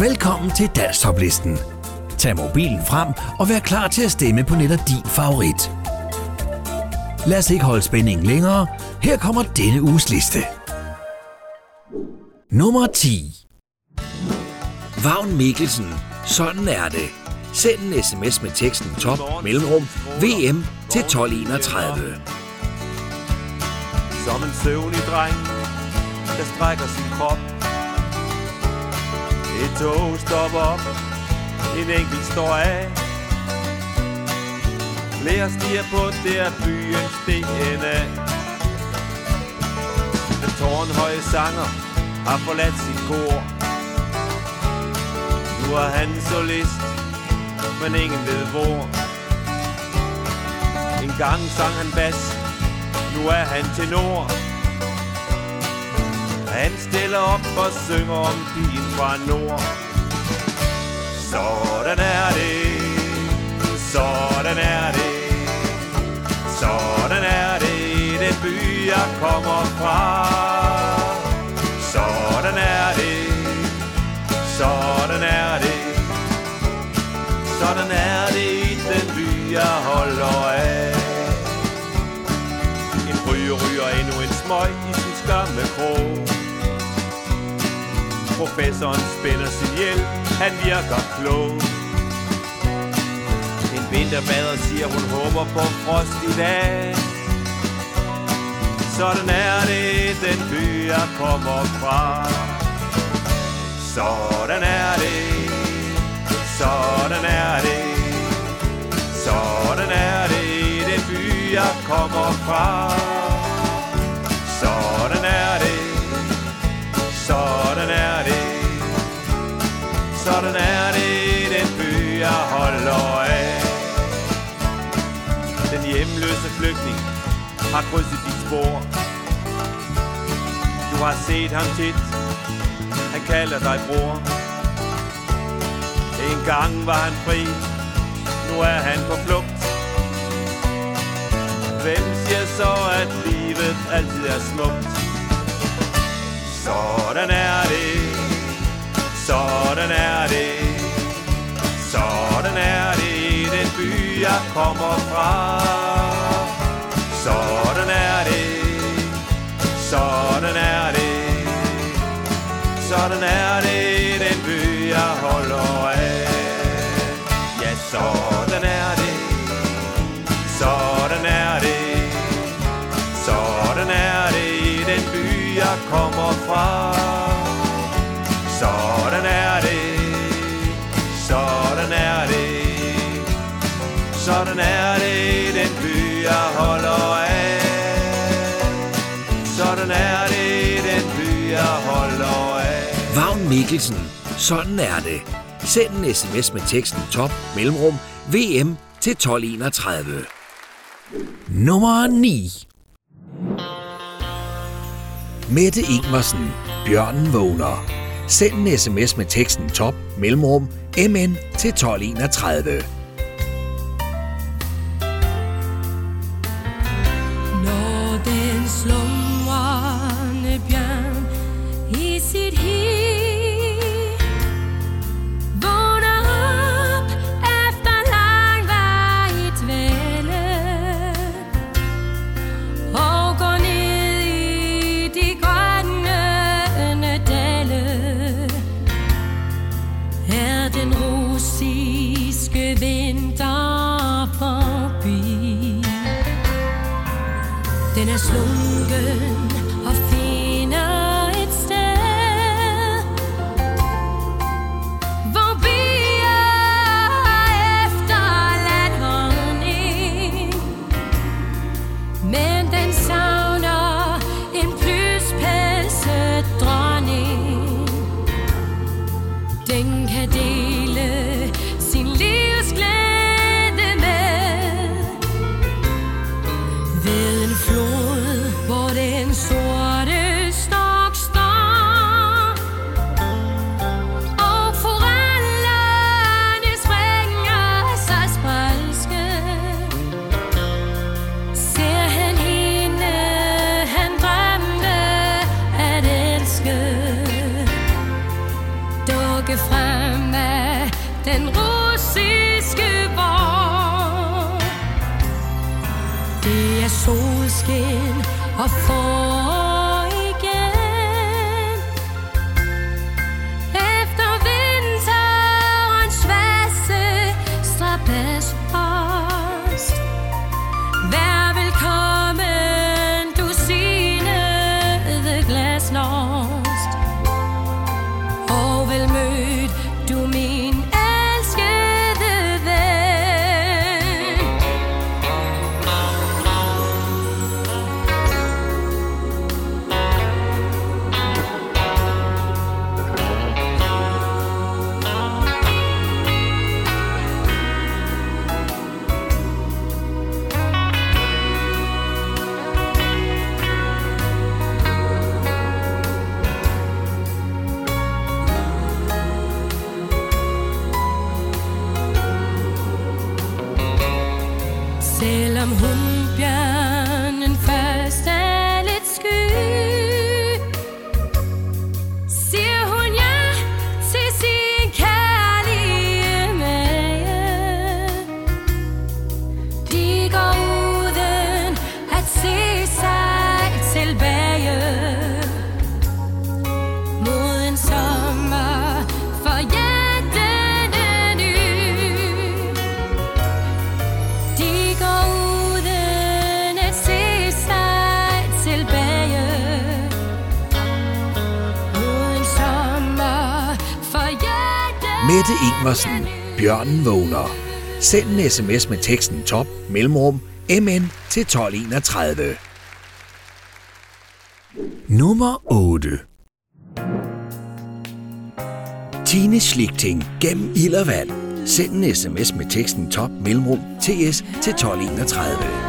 Velkommen til Danstoplisten. Tag mobilen frem og vær klar til at stemme på netop din favorit. Lad os ikke holde spændingen længere. Her kommer denne uges liste. Nummer 10. Vagn Mikkelsen. Sådan er det. Send en sms med teksten top mellemrum VM til 1231. Som en søvnig dreng, der strækker sin krop. Et tog stopper op, en enkelt står af. Flere stiger på det er byens DNA. Den tårnhøje sanger har forladt sit kor. Nu er han solist, men ingen ved hvor. En gang sang han bas, nu er han tenor. Han stiller op og synger om pigen fra nord. Sådan er det, sådan er det, sådan er det, den by jeg kommer fra. Sådan er det, sådan er det, sådan er det i den by jeg holder af. En ryger ryger endnu en smøg i sin skamme krog. Professoren spænder sin hjelm, han virker klog. En vinterbader siger, hun håber på frost i dag. Sådan er det, den by jeg kommer fra. Sådan er det, sådan er det, sådan er det, den by jeg kommer fra. Sådan er det, den by jeg holder af. Den hjemløse flygtning har krydset dit spor. Du har set ham tit, han kalder dig bror. En gang var han fri, nu er han på flugt. Hvem siger så, at livet altid er smukt? Sådan er det, sådan er det, sådan er det. I den by, jeg kommer fra. Sådan er det, sådan er det, sådan er det. I den by, jeg holder af. Ja, sådan er det, sådan er det, sådan er det. I den by, jeg kommer fra. Mikkelsen. Sådan er det. Send en sms med teksten top mellemrum VM til 1231. Nummer 9. Mette Ingvarsen. Bjørnen vågner. Send en sms med teksten top mellemrum MN til 1231. Send en sms med teksten top mellemrum mn til 1231. Nummer 8 Tine Schlichting gennem ild og vand. Send en sms med teksten top mellemrum ts til 1231.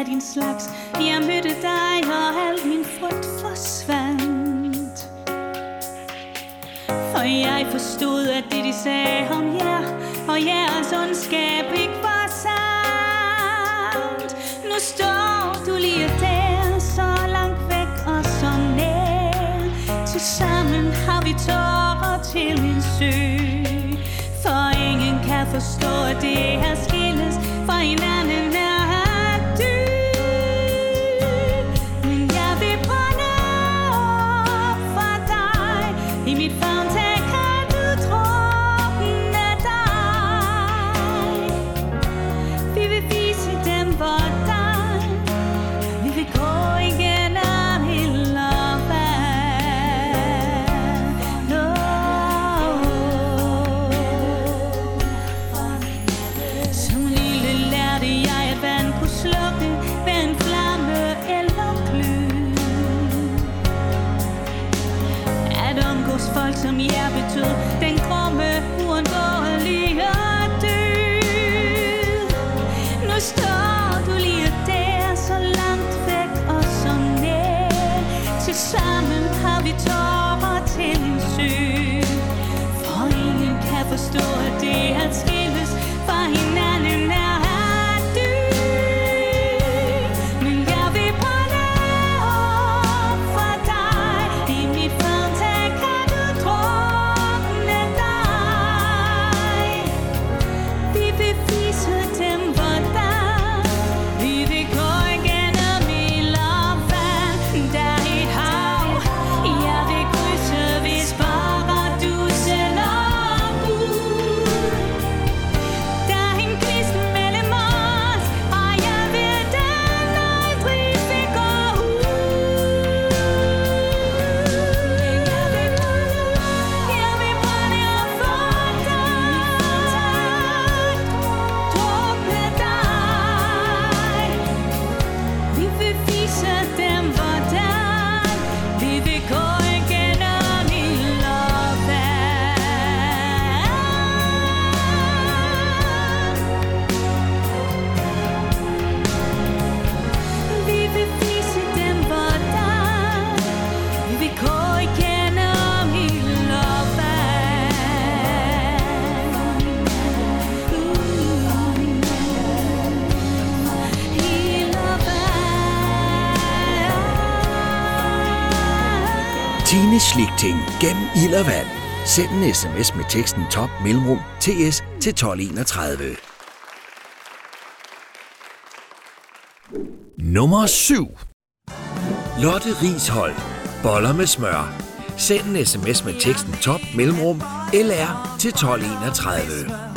er din slags. Jeg mødte dig, og al min frygt forsvandt. For jeg forstod, at det de sagde om jer Og jeres ondskab ikke var sandt. Nu står du lige der, så langt væk og så nær. Tilsammen har vi tårer til en sø. For ingen kan forstå, at det er sket Vild og. Send en sms med teksten top mellemrum ts til 1231. Nummer 7. Lotte Rishold. Boller med smør. Send en sms med teksten top mellemrum lr til 1231.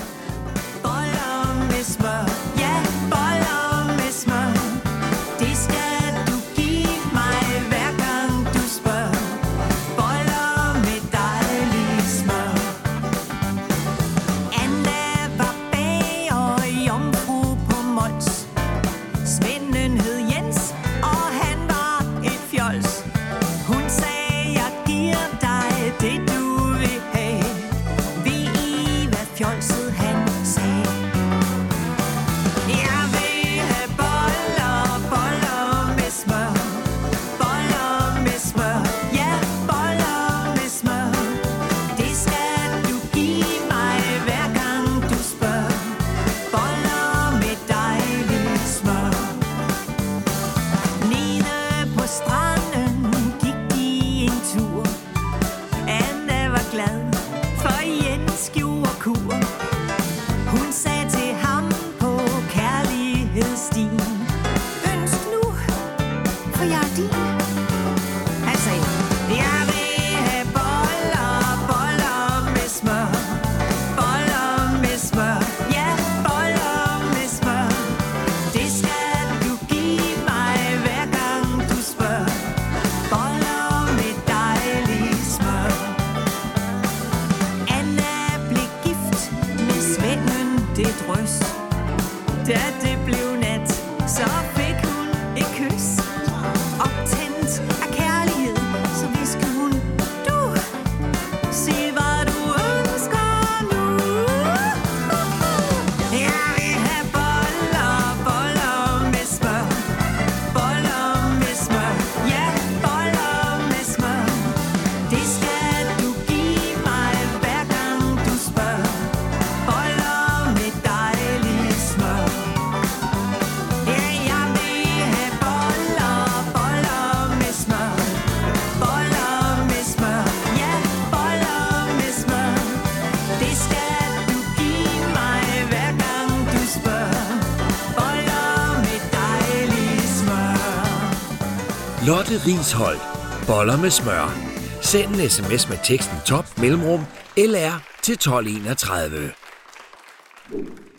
Louise Rishold. Boller med smør. Send en sms med teksten top mellemrum LR til 1231.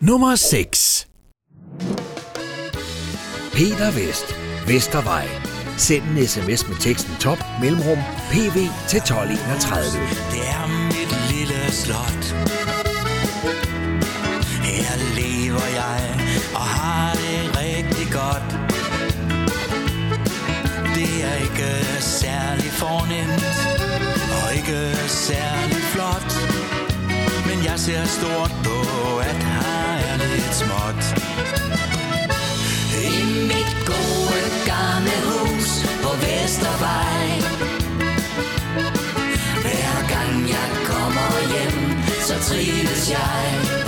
Nummer 6 Peter Vest, Vestervej. Send en sms med teksten top mellemrum PV til 1231. Det er mit lille slot er stort på, at her er lidt småt. I mit gode gamle hus på Vestervej. Hver gang jeg kommer hjem, så trives jeg.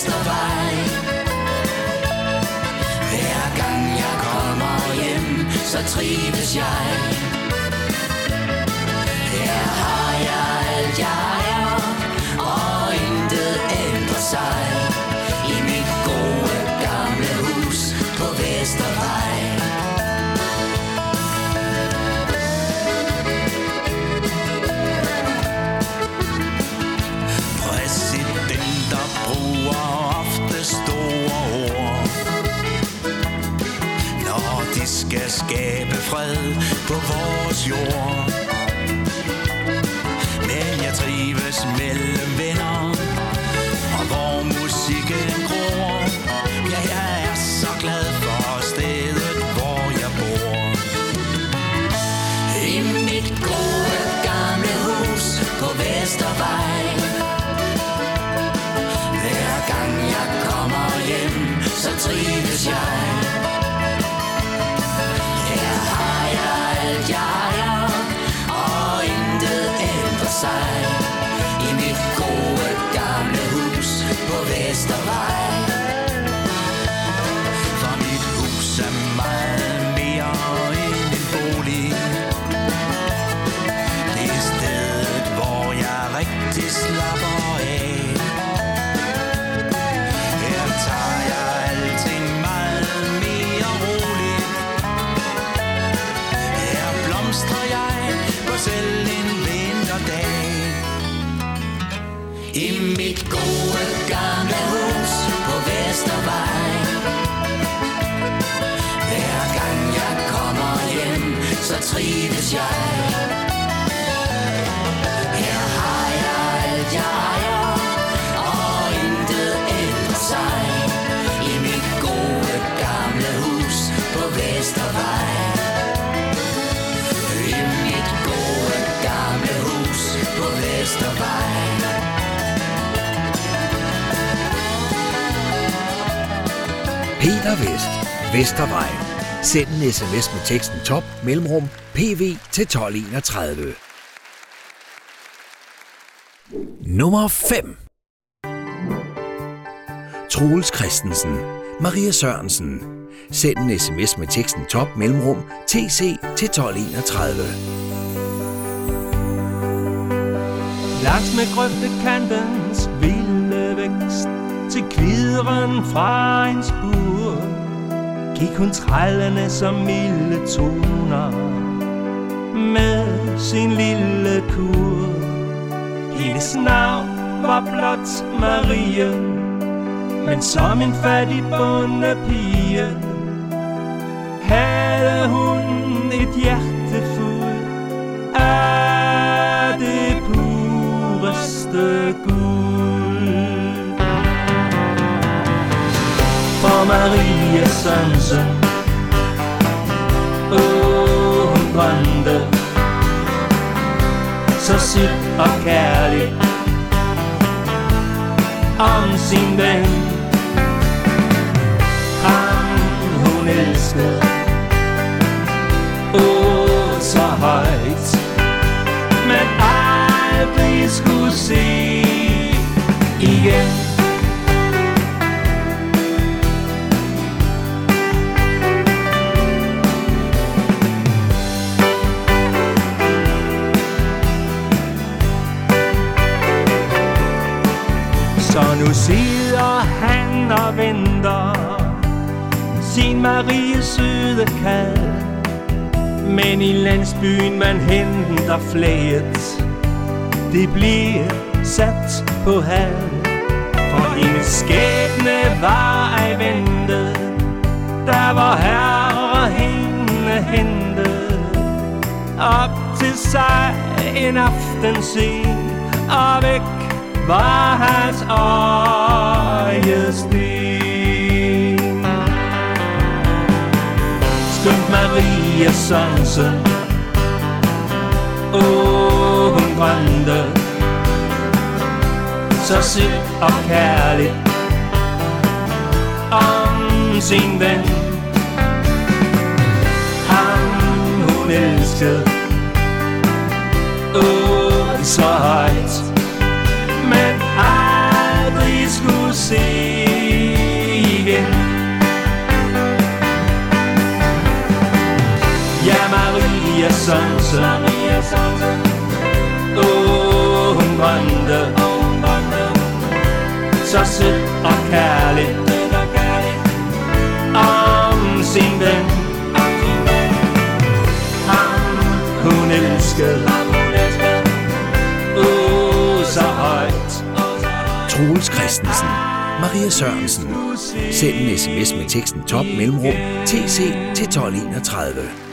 Vestervej Hver gang jeg kommer hjem, så trives jeg. På vores Peter Vest. Vestervej. Send en sms med teksten top mellemrum pv til 1231. Nummer 5. Troels Christensen. Maria Sørensen. Send en sms med teksten top mellemrum tc til 1231. Langs med grøftekantens vilde vækst Til kvideren fra en spur Gik hun trællende som milde toner Med sin lille kur. Hendes navn var blot Marie Men som en fattig bondepige Havde hun et hjerte fuld Af det pureste guld. For Marie fire sanser Åh, oh, hun brændte. Så sit og kærligt Om sin ven. Ham hun elskede. Åh, så højt. Men aldrig skulle se igen. Nu sidder han og venter Sin Marie søde kald. Men i landsbyen man henter flæet Det bliver sat på hal. For hendes skæbne var ej ventet Der var herre hende hentet. Op til sig en aften sen Og væk var hans øjesten Skønt Maria Sørensen Åh, hun drømte Så sødt og kærligt Om sin ven. Ham hun elskede. Åh, så Maria Sørensen Åh, hun drømte Så sødt og kærligt Om sin ven Ham hun elskede Åh, så højt Troels Christensen. Maria Sørensen. Send en sms med teksten top mellemrum tc til 1231.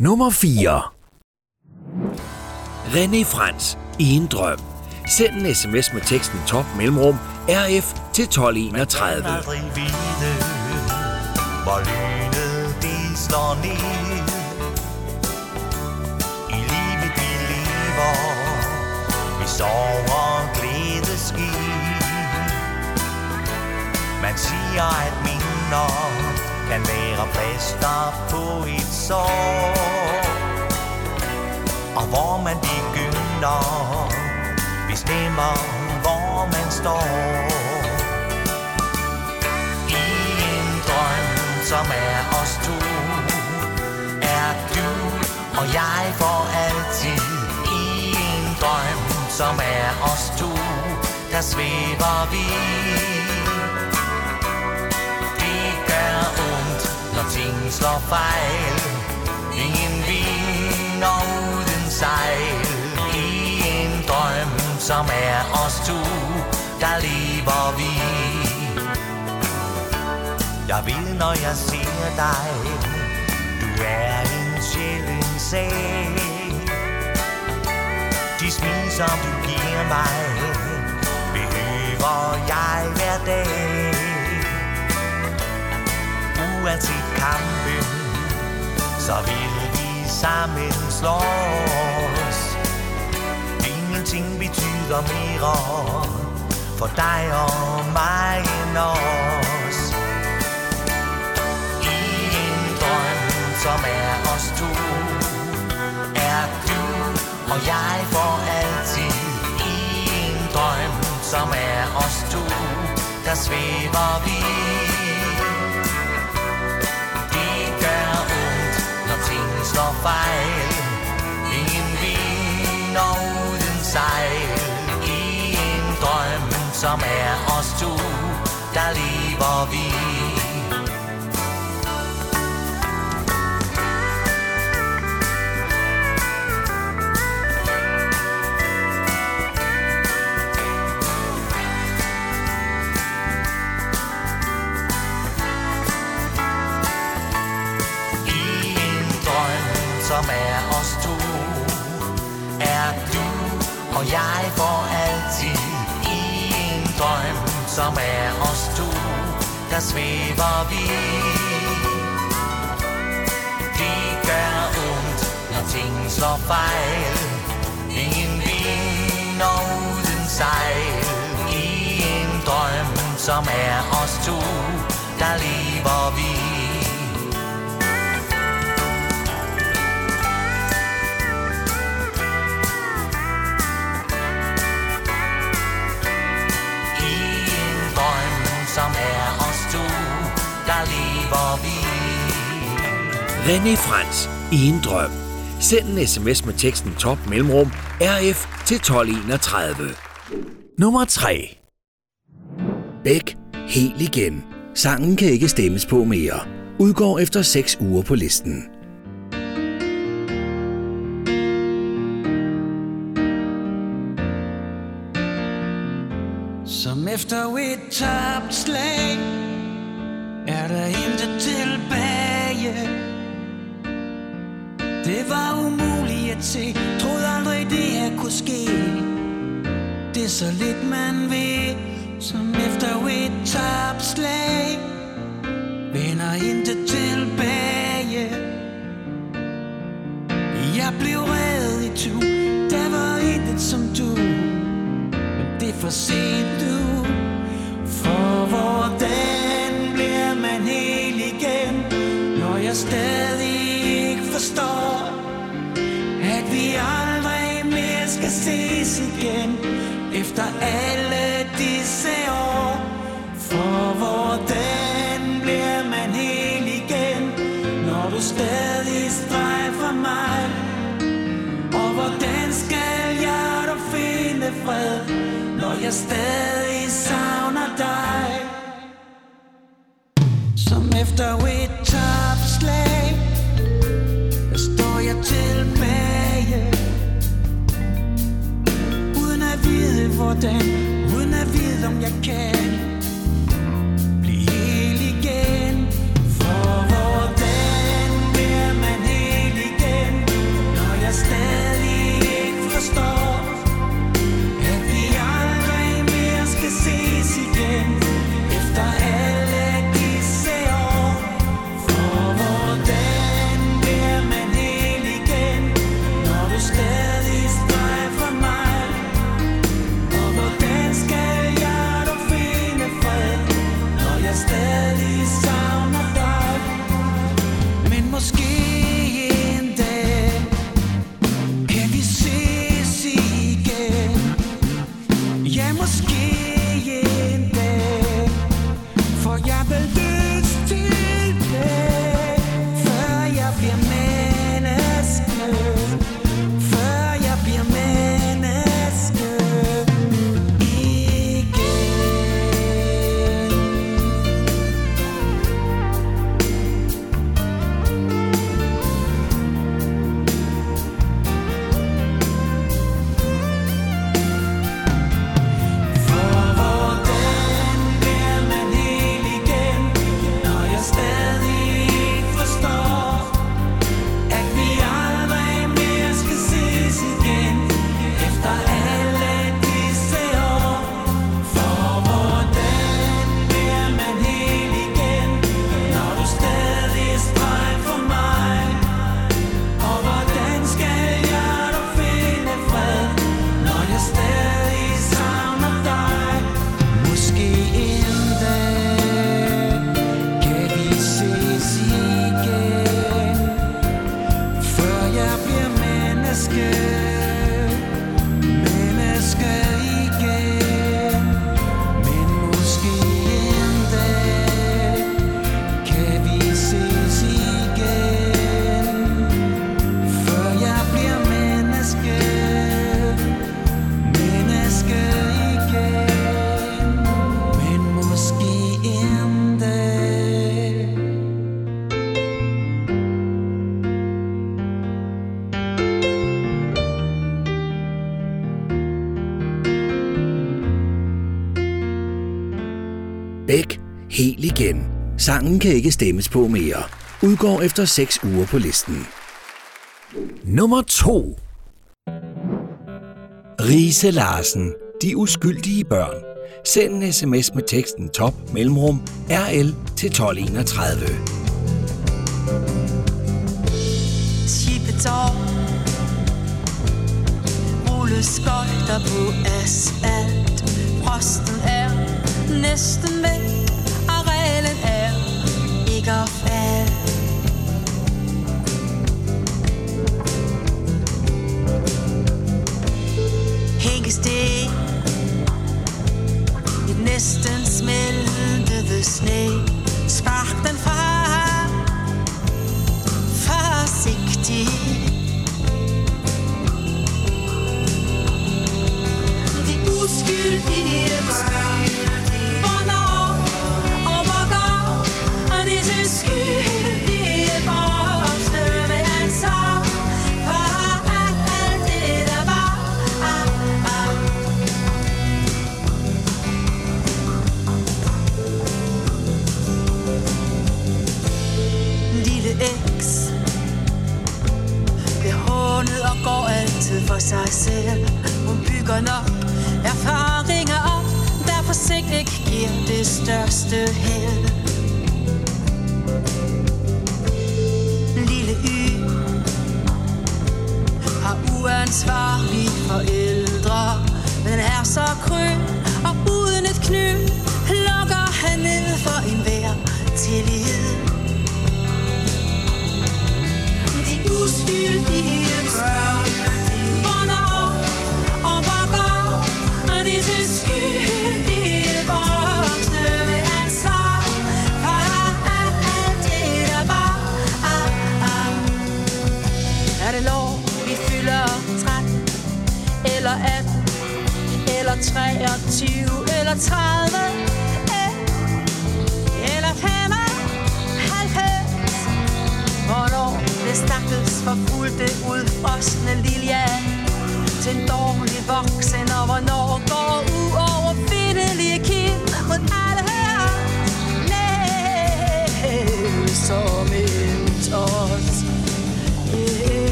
Nummer 4. René Frans i en drøm. Send en sms med teksten top mellemrum RF til 1231. aldrig vide, hvor lynet det slår ned. I livet vi lever, vi sover glædeski. Man siger, at minder kan være plaster på et sår. Og hvor man begynder, bestemmer, hvor man står. I en drøm, som er os to Er du og jeg for altid I en drøm, som er os to Der svæver vi fejl. Ingen vin og uden sejl. I en drøm, som er os to Der lever vi. Jeg vil, når jeg ser dig Du er en sjælden sag De smil, som du giver mig Behøver jeg hver dag. Uanset kampen så vil vi sammen slås. Ingenting betyder mere For dig og mig end os. I en drøm, som er os to Er du og jeg for altid. I en drøm, som er os to Der svæver vi fejl. Ingen vin og uden sejl. I en drøm, som er os to Der lever vi. Og jeg for altid I en drøm, som er os to Der svæver vi. Det gør ondt, når ting slår fejl. Ingen vind og uden sejl. I en drøm, som er os to Der lever. René Frans i en drøm. Send en sms med teksten top mellemrum RF til 1231. Nummer 3. Bæk helt igen. Sangen kan ikke stemmes på mere. Udgår efter 6 uger på listen. Som efter et tabt slag Er der intet Det var umuligt at se. Troede aldrig det her kunne ske. Det er så lidt man ved Som efter et topslag Vender intet tilbage. Jeg blev reddet i tu Der var intet som du. Men det er for sent nu For hvordan bliver man hel igen Når jeg stadig ikke forstår? Ses igen Efter alle disse år For hvordan bliver man hel igen Når du stadig strejfer mig og hvordan skal jeg da finde fred, når jeg stadig savner dig? Som efter et vide Sangen kan ikke stemmes på mere. Udgår efter 6 uger på listen. Nummer 2 Riese Larsen, De Uskyldige Børn. Send en sms med teksten top mellemrum RL til 1231. Tippetår Rulle skøjter på asfalt Frosten er næsten væk off. fulgte udfrosne lilja. Til en dårlig voksen Og hvornår går uoverfindelige kind Mod alle her? Næh, som en tos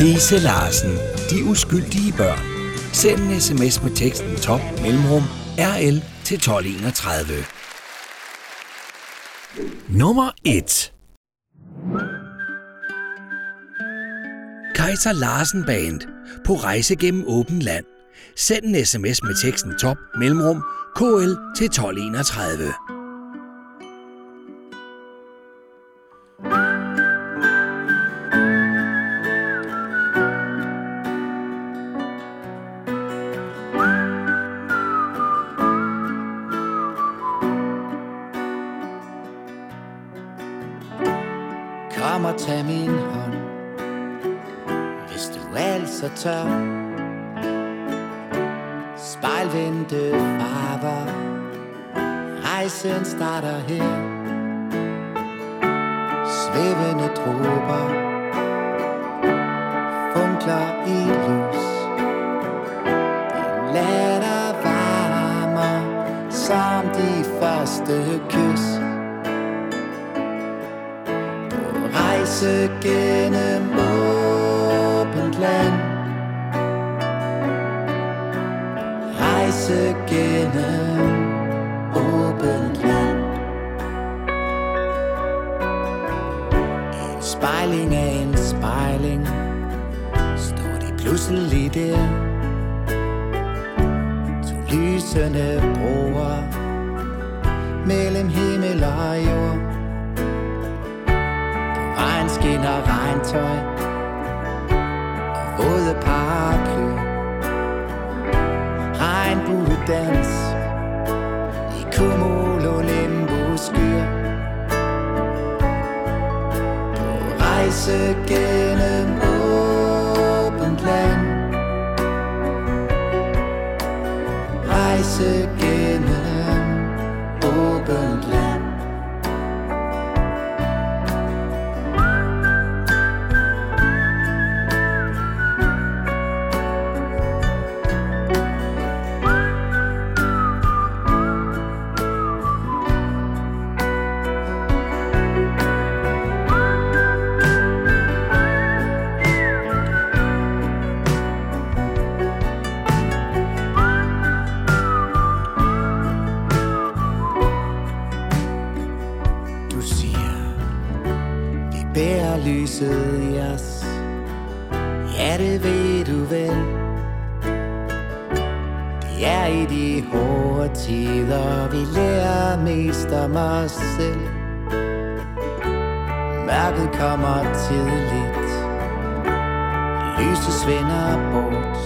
Lise Larsen, de uskyldige børn. Send en sms med teksten top mellemrum RL til 1231. Nummer 1 Kaiser Larsen Band på rejse gennem åben land. Send en sms med teksten top mellemrum KL til 1231. tør. Spejlvendte farver. Rejsen starter her. Svævende dråber. Funkler i lys. Den latter varmer Som de første kys. På rejse gennem gennem åbent land. En spejling af en spejling. Står de pludselig der? To lysende broer Mellem himmel og jord. Regn skinner regntøj Og våde paraply. Regnbue dans. I cumulonimbus skyer. På rejse gennem bærer lyset i os. Ja, det ved du vel. Det er i de hårde tider Vi lærer mest om os selv. Mørket kommer tidligt. Lyset svinder bort.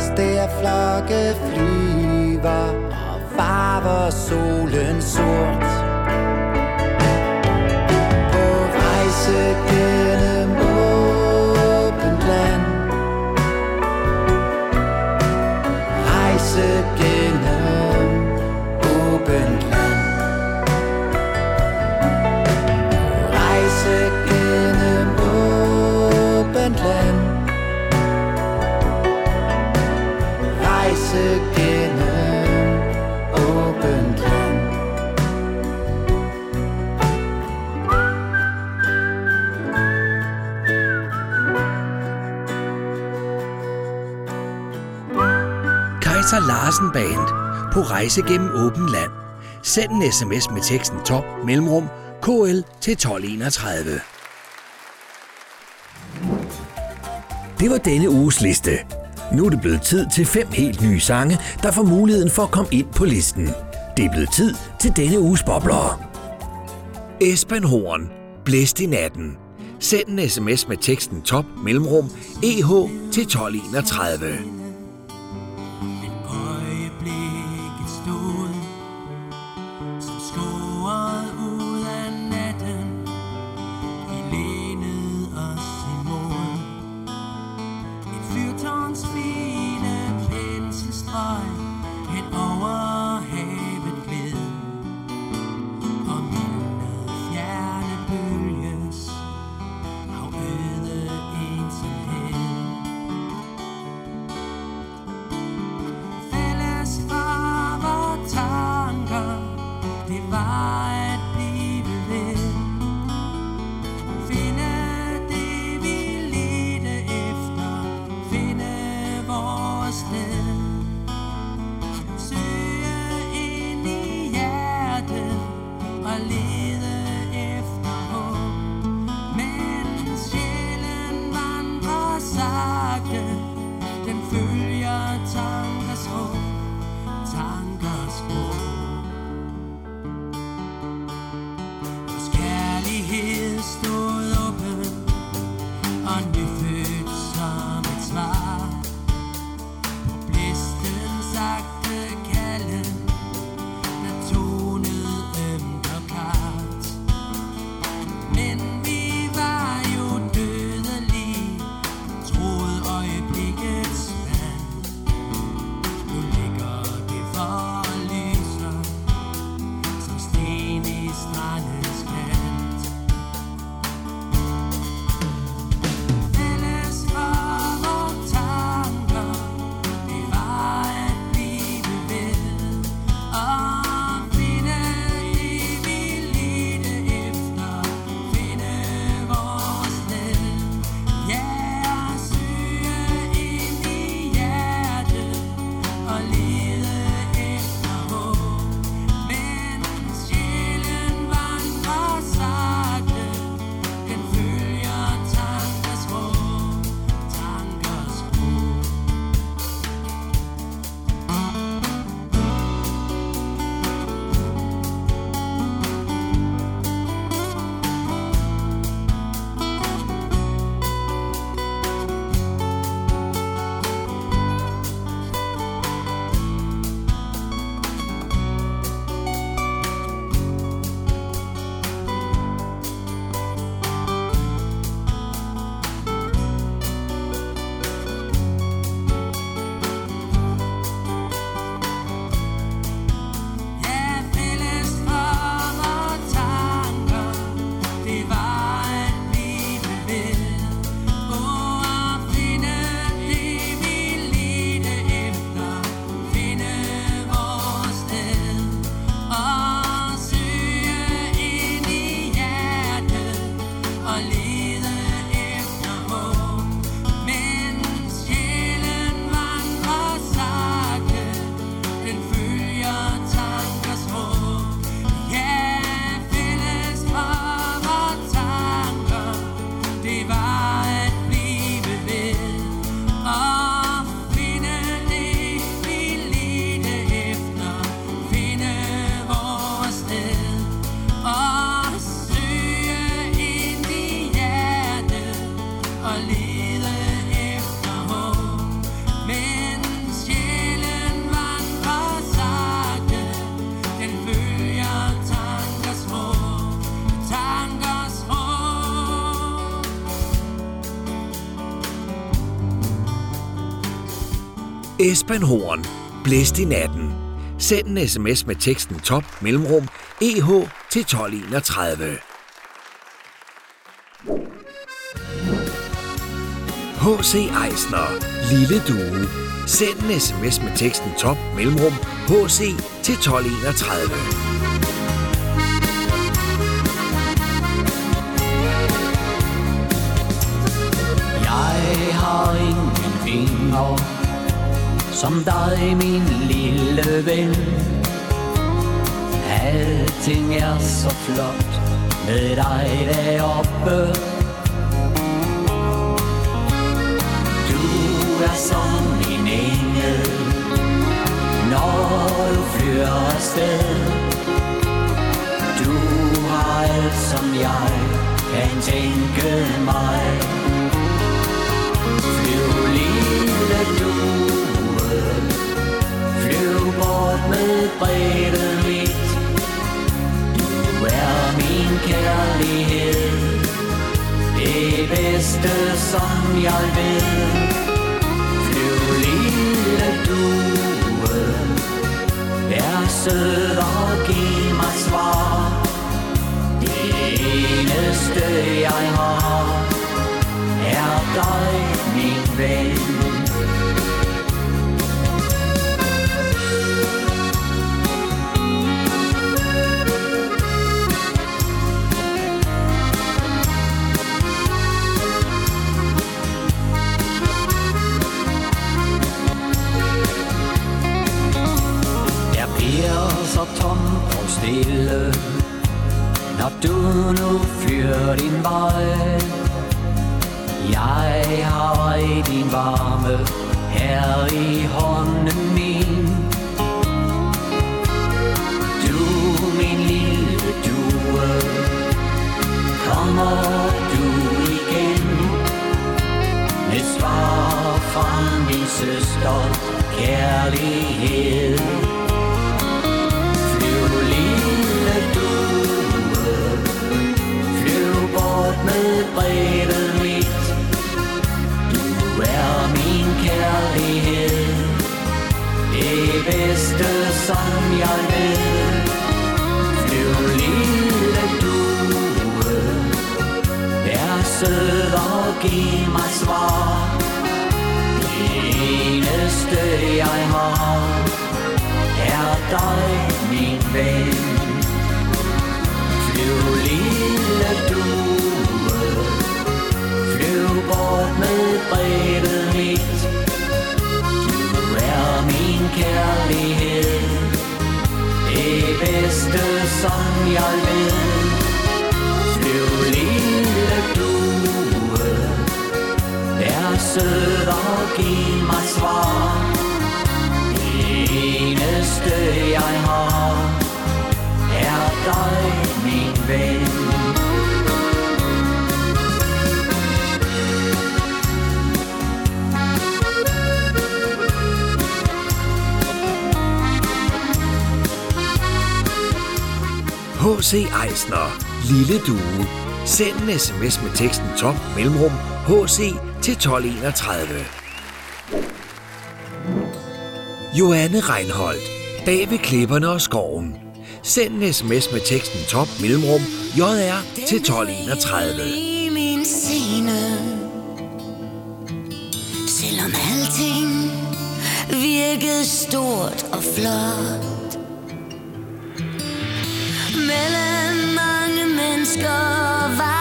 Stærflokke flyver Og farver solen sort. Lasse Larsen Band på rejse gennem åben land. Send en sms med teksten top mellemrum KL til 1231. Det var denne uges liste. Nu er det blevet tid til fem helt nye sange, der får muligheden for at komme ind på listen. Det er blevet tid til denne uges bobler. Esben Horn, Blæst i natten. Send en sms med teksten top mellemrum EH til 1231. Esben Horn. Blæst i natten. Send en sms med teksten top mellemrum EH til 1231. H.C. Eisner. Lille Due. Send en sms med teksten top mellemrum HC til 1231. Jeg har ingen fingre som dig, min lille ven. Alting er så flot Med dig deroppe. Du er som min engel Når du flyver afsted. Du har alt som jeg Kan tænke mig. Flyv lille du bort med brevet mit. Du er min kærlighed. Det bedste som jeg ved. Flyv lille due. Vær sød og giv mig svar. Det eneste jeg har er dig, min ven. sød og giv mig svar Det eneste jeg har Er dig, min ven H.C. Eisner, Lille Due. Send en sms med teksten top mellemrum HC til 1231. Joanne Reinholdt. Bag ved klipperne og skoven. Send en sms med teksten top mellemrum JR til 1231. i min sene, selvom alting virkede stort og flot. Mellem mange mennesker var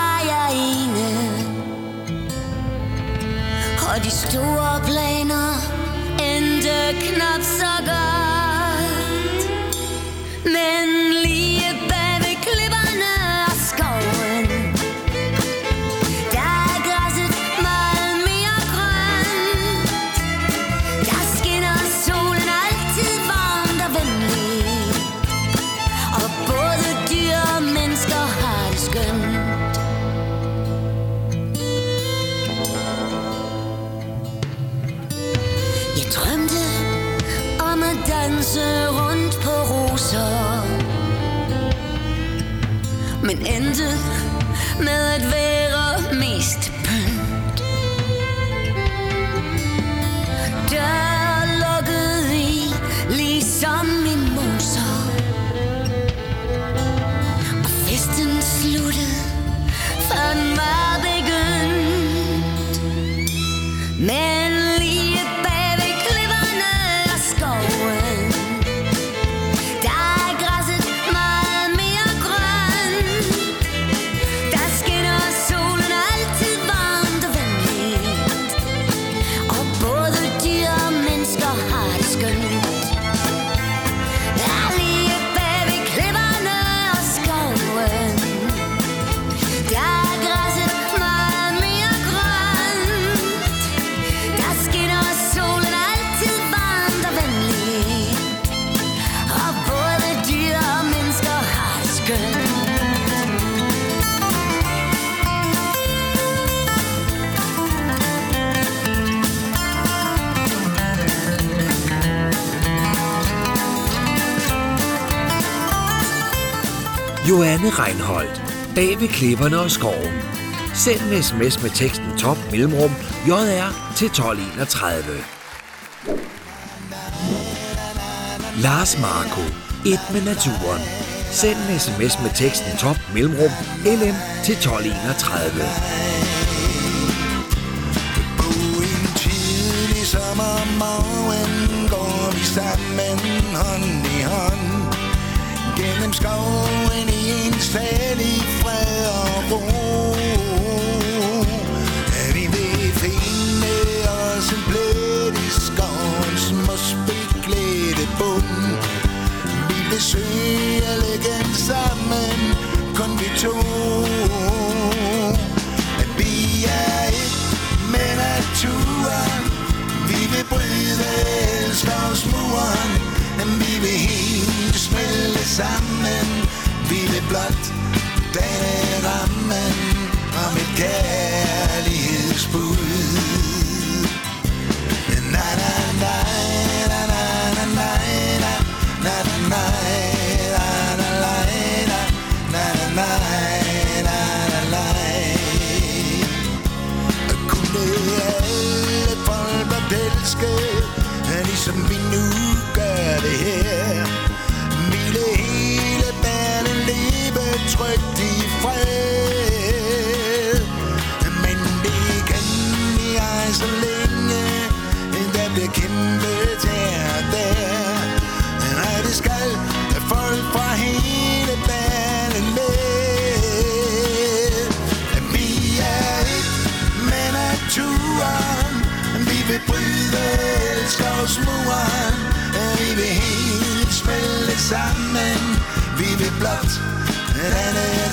die stuerpleiner in de knapsagat. Men Reinholdt. Bag ved klipperne og skoven. Send en sms med teksten top mellemrum jr til 1231. Lars Marco. Et med naturen. Send en sms med teksten top mellemrum lm til 1231. På går vi sammen hånd Going i en stadig fred og ro. rennen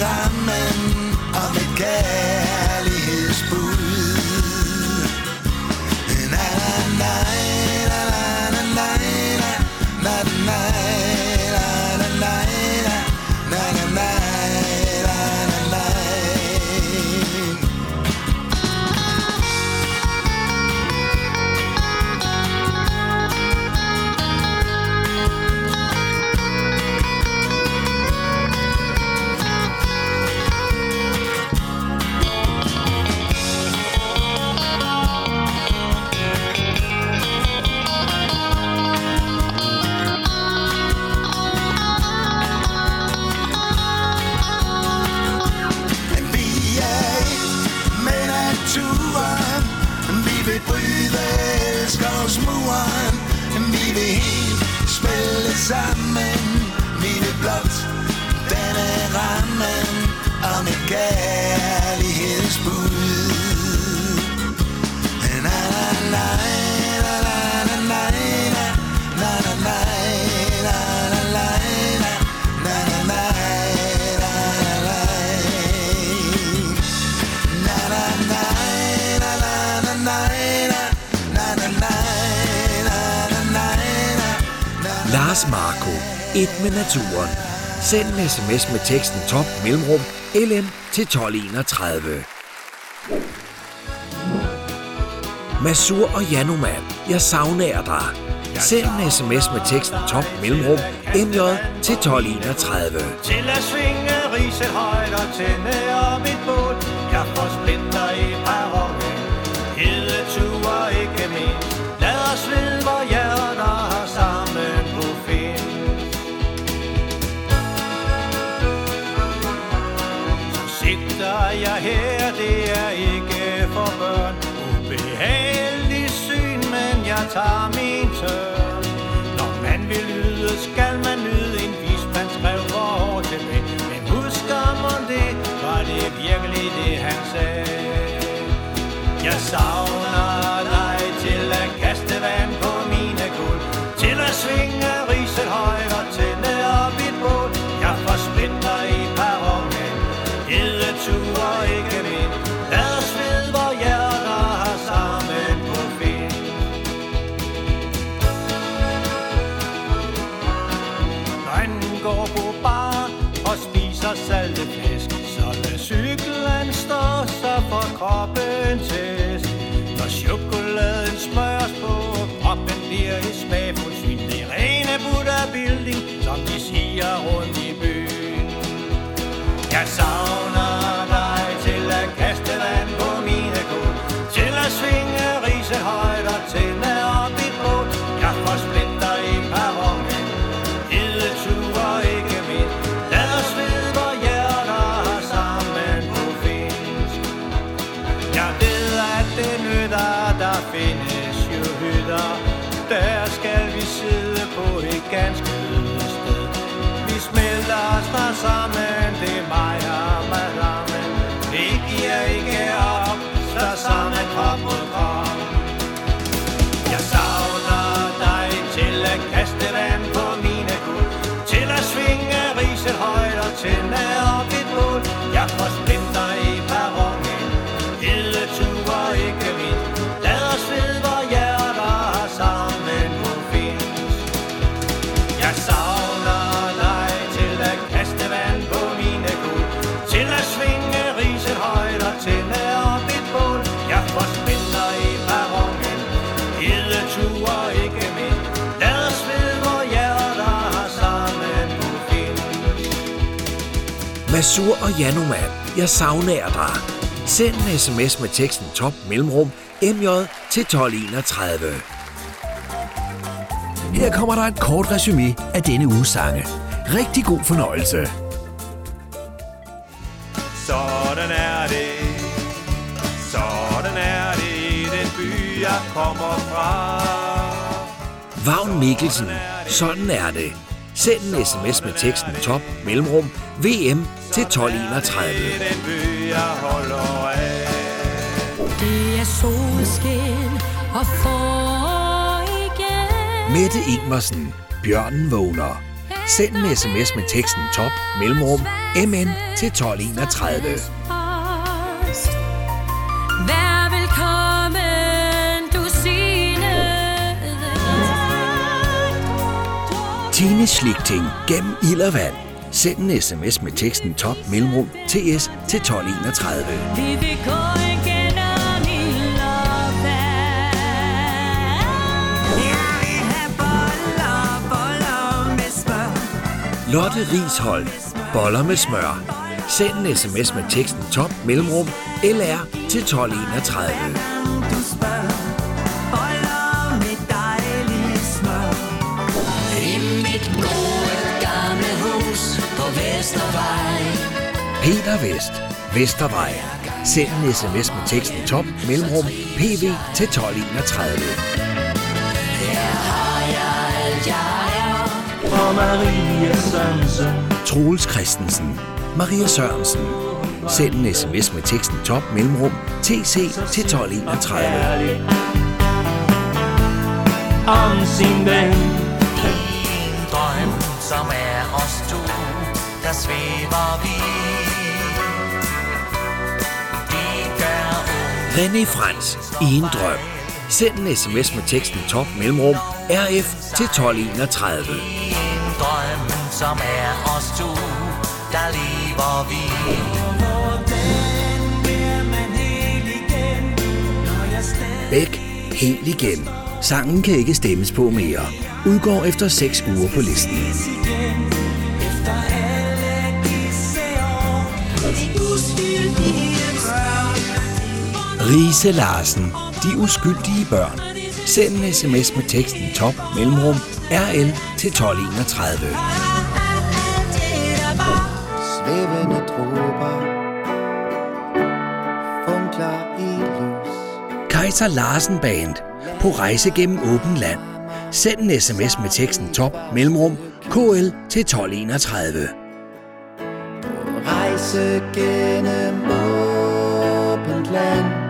Send en sms med teksten top mellemrum LM til 1231. Masur og Januman, jeg savner dig. Send en sms med teksten top mellemrum MJ til 1231. Til at svinge riset højt og tænde op et bål. that's all. Masur og Januman, jeg savner dig. Send en sms med teksten top mellemrum MJ til 1231. Her kommer der et kort resume af denne uges sange. Rigtig god fornøjelse. Sådan er det Sådan er det i den by jeg kommer fra Vagn Mikkelsen, sådan er det. Send en sms med teksten top mellemrum VM til 1231. Den by jeg holder af Det er solskin og for igen. Mette Ingmarsen, Bjørnen vågner. Send en sms med teksten top mellemrum MN til 1231. Tine Slikting gennem ild og vand. Send en sms med teksten top mellemrum TS til 1231. Vi vil gå igennem ild og vand. Jeg vil have boller, boller med smør. Lotte Rishold, boller med smør. Send en sms med teksten top mellemrum LR til 1231. Vestervej Peter Vest, Vestervej. Send en sms med teksten top mellemrum PV til 1231. Her har jeg alt jeg er Og Maria Sørensen Troels Christensen, Maria Sørensen. Send en sms med teksten top mellemrum TC til 1231. Om sin ven En drøm, som er os to, svæver vi. René Frans i en drøm. Send en sms med teksten top mellemrum RF til 1231. en drøm, som er os to, der lever vi. Bæk helt igen. Sangen kan ikke stemmes på mere. Udgår efter 6 uger på listen. Rise Larsen, De uskyldige børn. Send en sms med teksten top mellemrum RL til 1231. Svævende dråber Funkler i lys Kaiser Larsen Band på rejse gennem åben land. Send en sms med teksten top mellemrum KL til 1231. Rejse gennem åbent land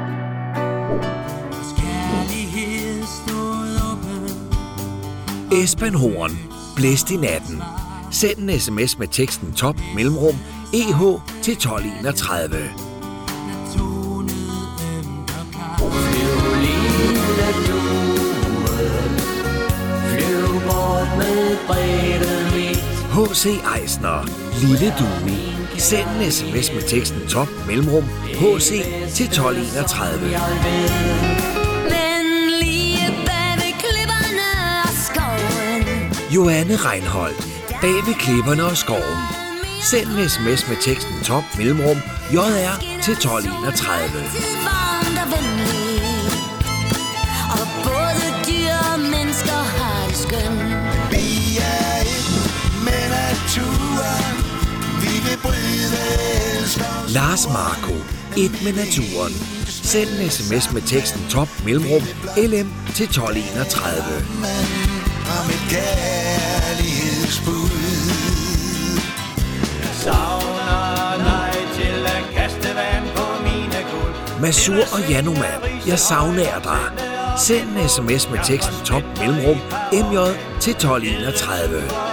Esben Horn, Blæst i natten. Send en sms med teksten top mellemrum EH til 1231. H.C. Eisner, Lille Due. Send en sms med teksten top mellemrum HC til 1231. Joanne Reinholdt, bag ved klipperne og skoven. Send en sms med teksten top mellemrum JR til 1231. varmt og både dyr og mennesker har det skønt Vi er et med naturen Vi vil bryde elsker Lars Marco, et med naturen. Send en sms med teksten top mellemrum LM til 1231. Om et kærlighedsbud Savner dig til at kaste vand på mine guld Masur og Januman, jeg savner dig. Send en sms med teksten top mellemrum MJ til 1231.